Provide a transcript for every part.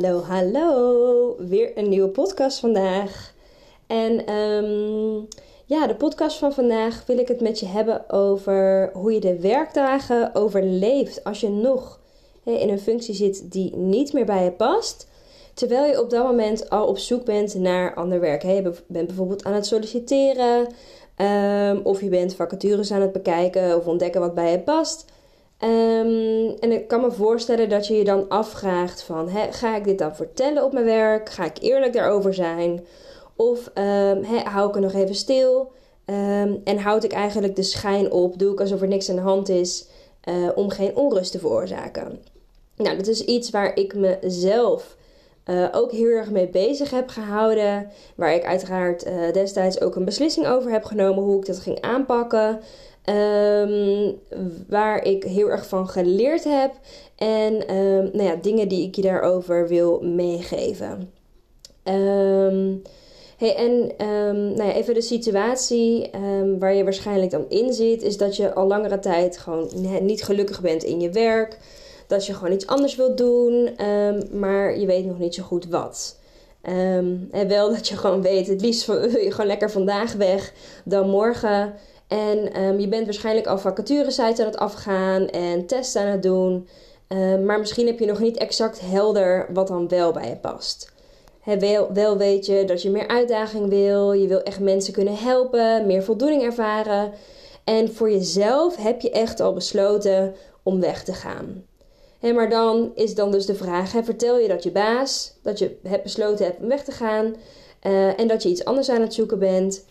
Hallo, hallo. Weer een nieuwe podcast vandaag. En um, ja, de podcast van vandaag wil ik het met je hebben over hoe je de werkdagen overleeft als je nog in een functie zit die niet meer bij je past. Terwijl je op dat moment al op zoek bent naar ander werk. Je bent bijvoorbeeld aan het solliciteren, um, of je bent vacatures aan het bekijken of ontdekken wat bij je past. Um, en ik kan me voorstellen dat je je dan afvraagt van, ga ik dit dan vertellen op mijn werk? Ga ik eerlijk daarover zijn? Of hè, hou ik er nog even stil? Um, en houd ik eigenlijk de schijn op? Doe ik alsof er niks aan de hand is uh, om geen onrust te veroorzaken? Nou, dat is iets waar ik mezelf uh, ook heel erg mee bezig heb gehouden. Waar ik uiteraard uh, destijds ook een beslissing over heb genomen hoe ik dat ging aanpakken. Um, waar ik heel erg van geleerd heb. En um, nou ja, dingen die ik je daarover wil meegeven. Um, hey, en nou ja, even de situatie waar je waarschijnlijk dan in zit, is dat je al langere tijd gewoon niet gelukkig bent in je werk. Dat je gewoon iets anders wilt doen, maar je weet nog niet zo goed wat. en wel dat je gewoon weet, het liefst wil je gewoon lekker vandaag weg dan morgen. En um, je bent waarschijnlijk al vacaturesites aan het afgaan en testen aan het doen. Um, maar misschien heb je nog niet exact helder wat dan wel bij je past. Wel, weet je dat je meer uitdaging wil. Je wil echt mensen kunnen helpen, meer voldoening ervaren. En voor jezelf heb je echt al besloten om weg te gaan. He, maar dan is dan dus de vraag: vertel je dat je baas, dat je hebt besloten hebt om weg te gaan. Uh, en dat je iets anders aan het zoeken bent.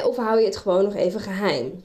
Of hou je het gewoon nog even geheim?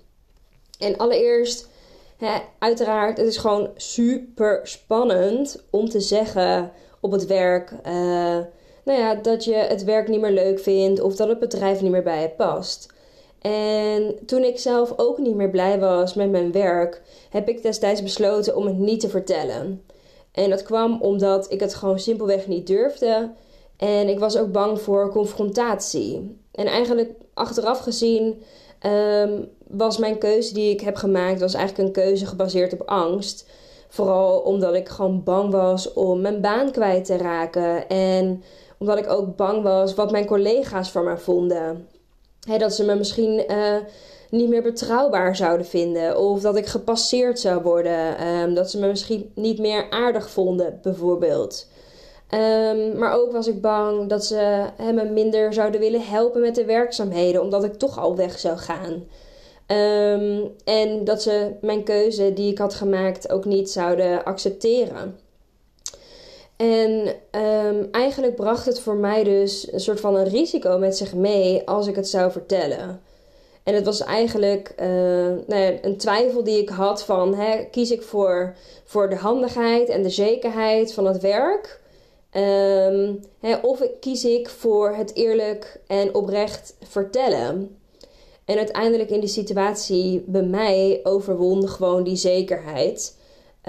En allereerst, hè, uiteraard, het is gewoon super spannend om te zeggen op het werk, uh, nou ja, dat je het werk niet meer leuk vindt of dat het bedrijf niet meer bij je past. En toen ik zelf ook niet meer blij was met mijn werk, heb ik destijds besloten om het niet te vertellen. En dat kwam omdat ik het gewoon simpelweg niet durfde. En ik was ook bang voor confrontatie. En eigenlijk achteraf gezien um, was mijn keuze die ik heb gemaakt, was eigenlijk een keuze gebaseerd op angst. Vooral omdat ik gewoon bang was om mijn baan kwijt te raken. En omdat ik ook bang was wat mijn collega's van me vonden. dat ze me misschien uh, niet meer betrouwbaar zouden vinden. Of dat ik gepasseerd zou worden. Um, dat ze me misschien niet meer aardig vonden, bijvoorbeeld. Um, maar ook was ik bang dat ze me minder zouden willen helpen met de werkzaamheden, omdat ik toch al weg zou gaan. Um, en dat ze mijn keuze die ik had gemaakt ook niet zouden accepteren. En um, eigenlijk bracht het voor mij dus een soort van een risico met zich mee als ik het zou vertellen. En het was eigenlijk uh, nou een twijfel die ik had van hè, kies ik voor, voor de handigheid en de zekerheid van het werk Um, of kies ik voor het eerlijk en oprecht vertellen. En uiteindelijk in die situatie bij mij overwon gewoon die zekerheid.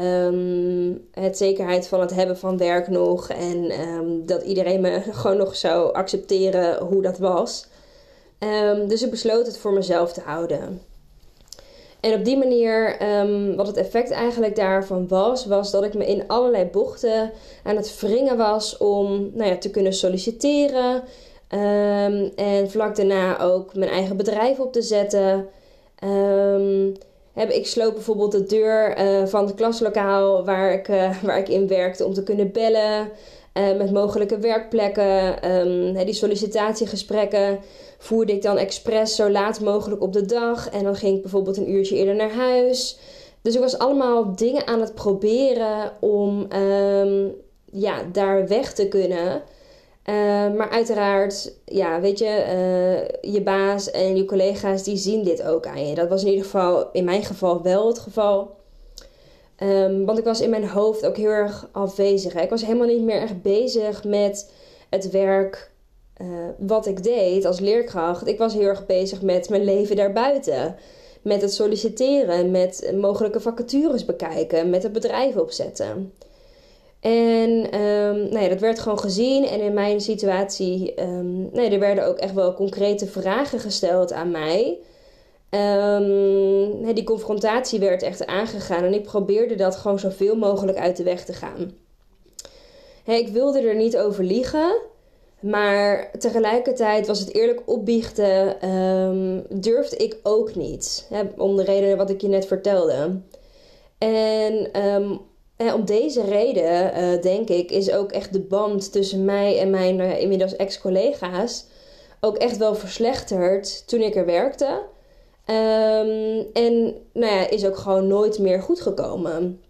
Um, het zekerheid van het hebben van werk nog. En um, dat iedereen me gewoon nog zou accepteren hoe dat was. dus ik besloot het voor mezelf te houden. En op die manier, um, wat het effect eigenlijk daarvan was, was dat ik me in allerlei bochten aan het wringen was om nou ja, te kunnen solliciteren. Um, en vlak daarna ook mijn eigen bedrijf op te zetten. Um, heb, ik sloop bijvoorbeeld de deur uh, van het klaslokaal waar ik, uh, waar ik in werkte om te kunnen bellen. Uh, met mogelijke werkplekken, um, die sollicitatiegesprekken voerde ik dan expres zo laat mogelijk op de dag. En dan ging ik bijvoorbeeld een uurtje eerder naar huis. Dus ik was allemaal dingen aan het proberen om um, ja, daar weg te kunnen. maar uiteraard, ja, weet je, je baas en je collega's die zien dit ook aan je. Dat was in ieder geval, in mijn geval, wel het geval. Ehm, want ik was in mijn hoofd ook heel erg afwezig. Hè. Ik was helemaal niet meer echt bezig met het werk uh, wat ik deed als leerkracht. Ik was heel erg bezig met mijn leven daarbuiten. Met het solliciteren, met mogelijke vacatures bekijken, met het bedrijf opzetten. En um, nou dat werd gewoon gezien. En in mijn situatie, um, nee, er werden ook echt wel concrete vragen gesteld aan mij. Um, die confrontatie werd echt aangegaan en ik probeerde dat gewoon zoveel mogelijk uit de weg te gaan. ik wilde er niet over liegen, maar tegelijkertijd was het eerlijk opbiechten, um, durfde ik ook niet. om de redenen wat ik je net vertelde. En um, om deze reden, uh, denk ik, is ook echt de band tussen mij en mijn uh, inmiddels ex-collega's ook echt wel verslechterd toen ik er werkte. Um, en nou ja, is ook gewoon nooit meer goed gekomen.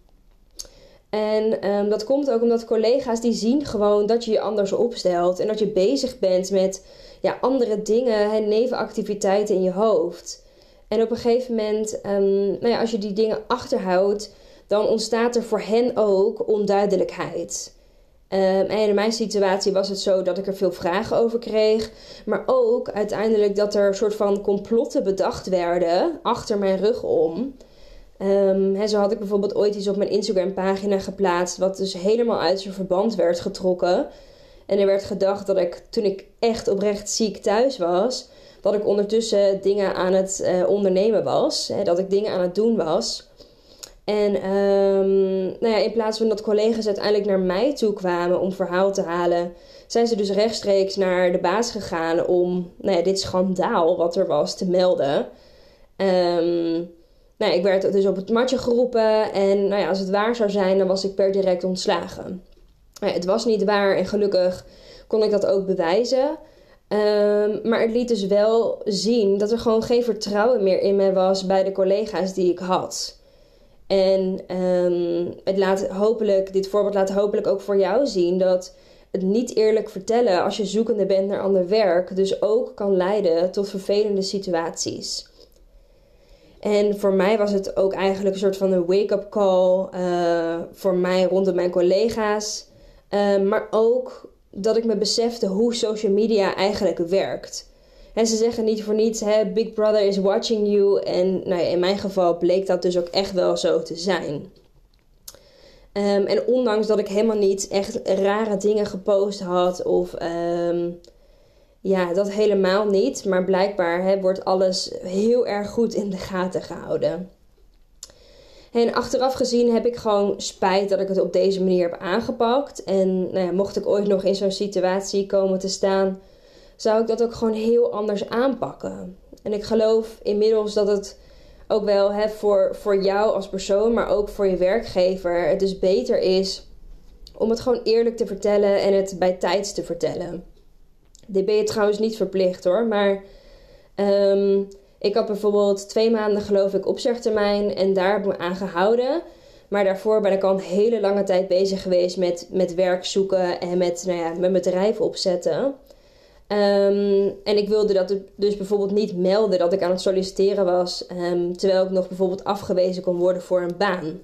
En um, dat komt ook omdat collega's die zien gewoon dat je je anders opstelt. En dat je bezig bent met ja, andere dingen, hè, nevenactiviteiten in je hoofd. En op een gegeven moment, um, nou ja, als je die dingen achterhoudt, dan ontstaat er voor hen ook onduidelijkheid. Um, en in mijn situatie was het zo dat ik er veel vragen over kreeg. Maar ook uiteindelijk dat er een soort van complotten bedacht werden achter mijn rug om. Um, zo had ik bijvoorbeeld ooit iets op mijn Instagram pagina geplaatst. Wat dus helemaal uit zijn verband werd getrokken. En er werd gedacht dat ik toen ik echt oprecht ziek thuis was. Dat ik ondertussen dingen aan het uh, ondernemen was. Hè, dat ik dingen aan het doen was. En um, nou ja, in plaats van dat collega's uiteindelijk naar mij toe kwamen om verhaal te halen, zijn ze dus rechtstreeks naar de baas gegaan om nou ja, dit schandaal wat er was te melden. Um, nou ja, ik werd dus op het matje geroepen en nou ja, als het waar zou zijn, dan was ik per direct ontslagen. Nou het was niet waar en gelukkig kon ik dat ook bewijzen. Um, maar het liet dus wel zien dat er gewoon geen vertrouwen meer in mij was bij de collega's die ik had. En um, het laat hopelijk, dit voorbeeld laat hopelijk ook voor jou zien dat het niet eerlijk vertellen als je zoekende bent naar ander werk, dus ook kan leiden tot vervelende situaties. En voor mij was het ook eigenlijk een soort van een wake-up call uh, voor mij rondom mijn collega's. Uh, maar ook dat ik me besefte hoe social media eigenlijk werkt. En ze zeggen niet voor niets, hè, Big Brother is watching you. En nou ja, in mijn geval bleek dat dus ook echt wel zo te zijn. Um, en ondanks dat ik helemaal niet echt rare dingen gepost had of um, ja, dat helemaal niet. Maar blijkbaar hè, wordt alles heel erg goed in de gaten gehouden. En achteraf gezien heb ik gewoon spijt dat ik het op deze manier heb aangepakt. En nou ja, mocht ik ooit nog in zo'n situatie komen te staan, zou ik dat ook gewoon heel anders aanpakken. En ik geloof inmiddels dat het ook wel hè, voor, voor jou als persoon, maar ook voor je werkgever, het dus beter is om het gewoon eerlijk te vertellen en het bij tijds te vertellen. Dit ben je trouwens niet verplicht hoor, maar um, ik had bijvoorbeeld twee maanden geloof ik opzegtermijn en daar heb ik me aan gehouden. Maar daarvoor ben ik al een hele lange tijd bezig geweest met, met werk zoeken en met nou ja, mijn bedrijf opzetten. Um, en ik wilde dat dus bijvoorbeeld niet melden dat ik aan het solliciteren was, um, terwijl ik nog bijvoorbeeld afgewezen kon worden voor een baan.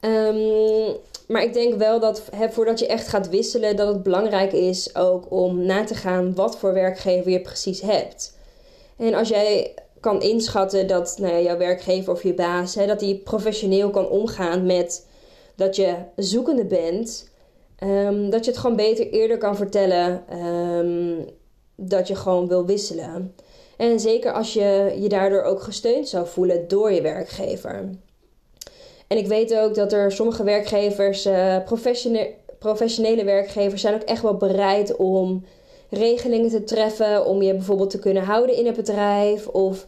Um, maar ik denk wel dat voordat je echt gaat wisselen, dat het belangrijk is ook om na te gaan wat voor werkgever je precies hebt. En als jij kan inschatten dat nou ja, jouw werkgever of je baas, dat die professioneel kan omgaan met dat je zoekende bent Um, dat je het gewoon beter eerder kan vertellen um, dat je gewoon wil wisselen. En zeker als je je daardoor ook gesteund zou voelen door je werkgever. En ik weet ook dat er sommige werkgevers, professione professionele werkgevers, zijn ook echt wel bereid om regelingen te treffen. Om je bijvoorbeeld te kunnen houden in het bedrijf. Of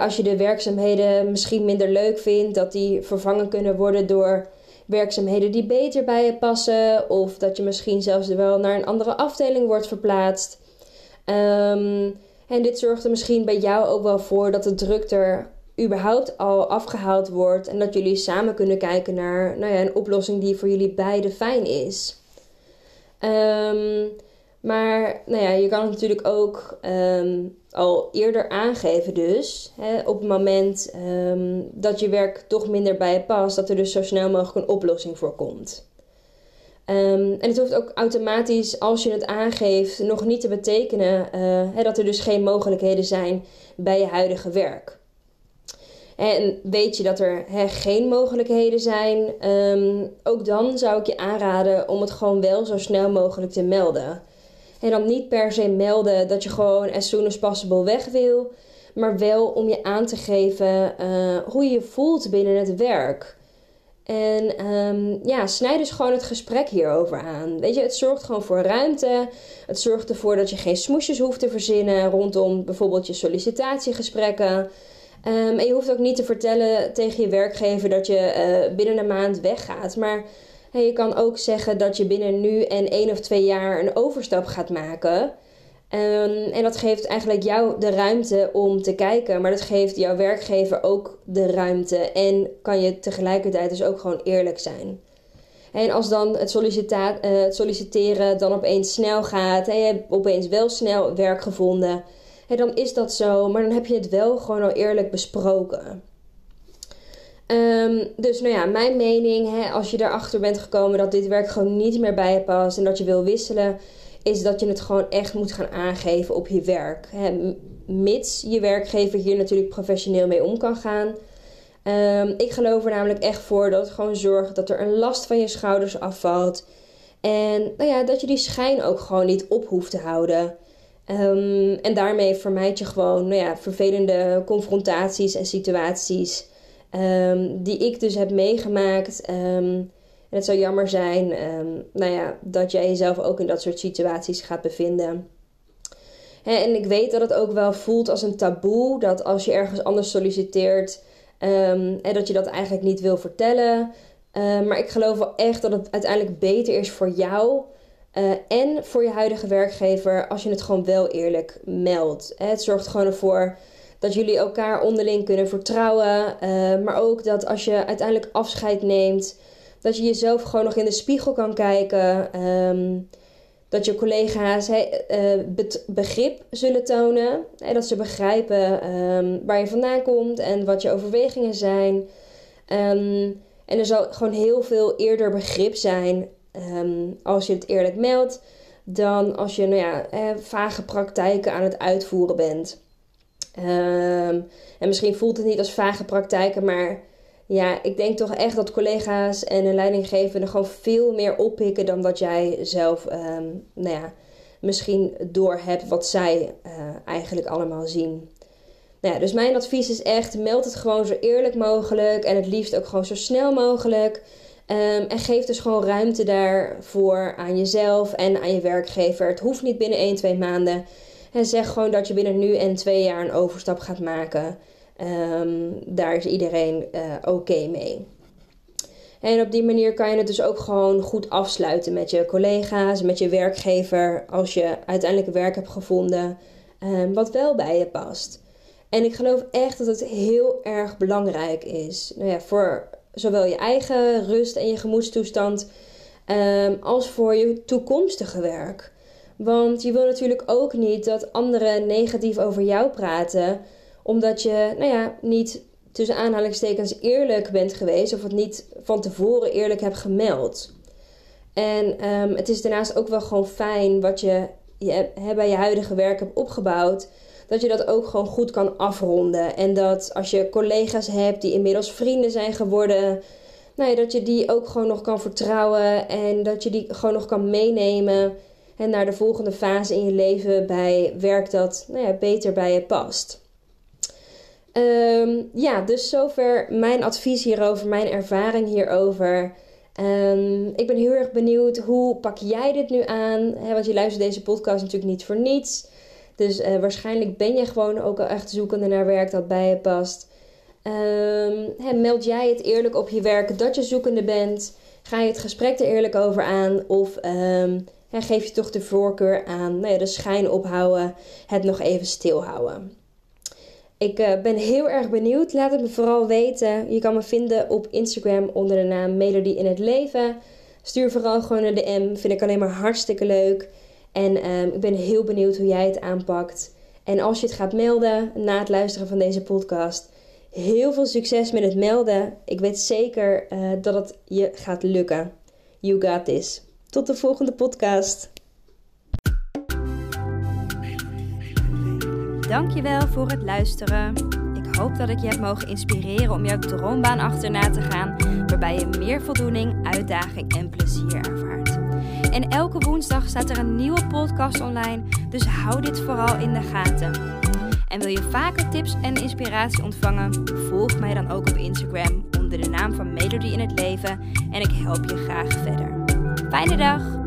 als je de werkzaamheden misschien minder leuk vindt, dat die vervangen kunnen worden door werkzaamheden die beter bij je passen. Of dat je misschien zelfs wel naar een andere afdeling wordt verplaatst. Um, en dit zorgt er misschien bij jou ook wel voor dat de druk er überhaupt al afgehaald wordt. En dat jullie samen kunnen kijken naar nou ja, een oplossing die voor jullie beiden fijn is. Um, Maar nou ja, je kan natuurlijk ook ehm, al eerder aangeven dus. Hè, op het moment ehm, dat je werk toch minder bij je past. Dat er dus zo snel mogelijk een oplossing voor komt. Ehm, en het hoeft ook automatisch, als je het aangeeft, nog niet te betekenen uh, hè, dat er dus geen mogelijkheden zijn bij je huidige werk. En weet je dat er hè, geen mogelijkheden zijn, ook dan zou ik je aanraden om het gewoon wel zo snel mogelijk te melden. En dan niet per se melden dat je gewoon as soon as possible weg wil. Maar wel om je aan te geven uh, hoe je je voelt binnen het werk. En um, ja, snijd dus gewoon het gesprek hierover aan. Weet je, het zorgt gewoon voor ruimte. Het zorgt ervoor dat je geen smoesjes hoeft te verzinnen rondom bijvoorbeeld je sollicitatiegesprekken. Um, en je hoeft ook niet te vertellen tegen je werkgever dat je uh, binnen een maand weggaat. Maar en je kan ook zeggen dat je binnen nu en één of twee jaar een overstap gaat maken. Um, en dat geeft eigenlijk jou de ruimte om te kijken, maar dat geeft jouw werkgever ook de ruimte. En kan je tegelijkertijd dus ook gewoon eerlijk zijn. En als dan het, het solliciteren dan opeens snel gaat en je hebt opeens wel snel werk gevonden, dan is dat zo, maar dan heb je het wel gewoon al eerlijk besproken. Um, dus nou ja, mijn mening, hè, als je erachter bent gekomen dat dit werk gewoon niet meer bij je past en dat je wil wisselen, is dat je het gewoon echt moet gaan aangeven op je werk. Hè, mits je werkgever hier natuurlijk professioneel mee om kan gaan. Um, ik geloof er namelijk echt voor dat gewoon zorgt dat er een last van je schouders afvalt. En nou ja, dat je die schijn ook gewoon niet op hoeft te houden. Um, en daarmee vermijd je gewoon nou ja, vervelende confrontaties en situaties Um, die ik dus heb meegemaakt. Um, en het zou jammer zijn um, nou ja, dat jij jezelf ook in dat soort situaties gaat bevinden. en ik weet dat het ook wel voelt als een taboe. Dat als je ergens anders solliciteert, en dat je dat eigenlijk niet wil vertellen. maar ik geloof wel echt dat het uiteindelijk beter is voor jou. Uh, en voor je huidige werkgever als je het gewoon wel eerlijk meldt. Het zorgt gewoon ervoor dat jullie elkaar onderling kunnen vertrouwen. Uh, maar ook dat als je uiteindelijk afscheid neemt, dat je jezelf gewoon nog in de spiegel kan kijken. Um, dat je collega's uh, begrip zullen tonen. Hè, dat ze begrijpen um, waar je vandaan komt en wat je overwegingen zijn. Um, en er zal gewoon heel veel eerder begrip zijn als je het eerlijk meldt. Dan als je nou ja, vage praktijken aan het uitvoeren bent. Um, en misschien voelt het niet als vage praktijken, maar ja, ik denk toch echt dat collega's en een leidinggevende gewoon veel meer oppikken dan dat jij zelf, um, nou ja, misschien door hebt wat zij uh, eigenlijk allemaal zien. Nou ja, dus mijn advies is echt: meld het gewoon zo eerlijk mogelijk en het liefst ook gewoon zo snel mogelijk. Um, en geef dus gewoon ruimte daarvoor aan jezelf en aan je werkgever. Het hoeft niet binnen 1, 2 maanden. En zeg gewoon dat je binnen nu en twee jaar een overstap gaat maken. Um, daar is iedereen uh, oké mee. En op die manier kan je het dus ook gewoon goed afsluiten met je collega's, met je werkgever, als je uiteindelijk werk hebt gevonden um, wat wel bij je past. En ik geloof echt dat het heel erg belangrijk is. Nou ja, voor zowel je eigen rust en je gemoedstoestand um, als voor je toekomstige werk. Want je wil natuurlijk ook niet dat anderen negatief over jou praten, omdat je, nou ja, niet tussen aanhalingstekens eerlijk bent geweest of het niet van tevoren eerlijk hebt gemeld. En um, het is daarnaast ook wel gewoon fijn wat je, je bij je huidige werk hebt opgebouwd, dat je dat ook gewoon goed kan afronden. En dat als je collega's hebt die inmiddels vrienden zijn geworden, nou ja, dat je die ook gewoon nog kan vertrouwen en dat je die gewoon nog kan meenemen en naar de volgende fase in je leven bij werk dat nou ja, beter bij je past. Um, ja, dus zover mijn advies hierover, mijn ervaring hierover. Um, ik ben heel erg benieuwd hoe pak jij dit nu aan? want je luistert deze podcast natuurlijk niet voor niets. Dus uh, waarschijnlijk ben je gewoon ook al echt zoekende naar werk dat bij je past. Um, meld jij het eerlijk op je werk dat je zoekende bent? Ga je het gesprek er eerlijk over aan? Of en geef je toch de voorkeur aan nou de schijn ophouden, het nog even stilhouden. Ik uh, ben heel erg benieuwd. Laat het me vooral weten. Je kan me vinden op Instagram onder de naam Melodie in het Leven. Stuur vooral gewoon een DM. Vind ik alleen maar hartstikke leuk. En ehm, ik ben heel benieuwd hoe jij het aanpakt. En als je het gaat melden na het luisteren van deze podcast, heel veel succes met het melden. Ik weet zeker uh, dat het je gaat lukken. You got this. Tot de volgende podcast. Dankjewel voor het luisteren. Ik hoop dat ik je heb mogen inspireren om jouw droombaan achterna te gaan, waarbij je meer voldoening, uitdaging en plezier ervaart. En elke woensdag staat er een nieuwe podcast online, dus hou dit vooral in de gaten. En wil je vaker tips en inspiratie ontvangen? Volg mij dan ook op Instagram onder de naam van Melody in het Leven en ik help je graag verder. Fijne dag!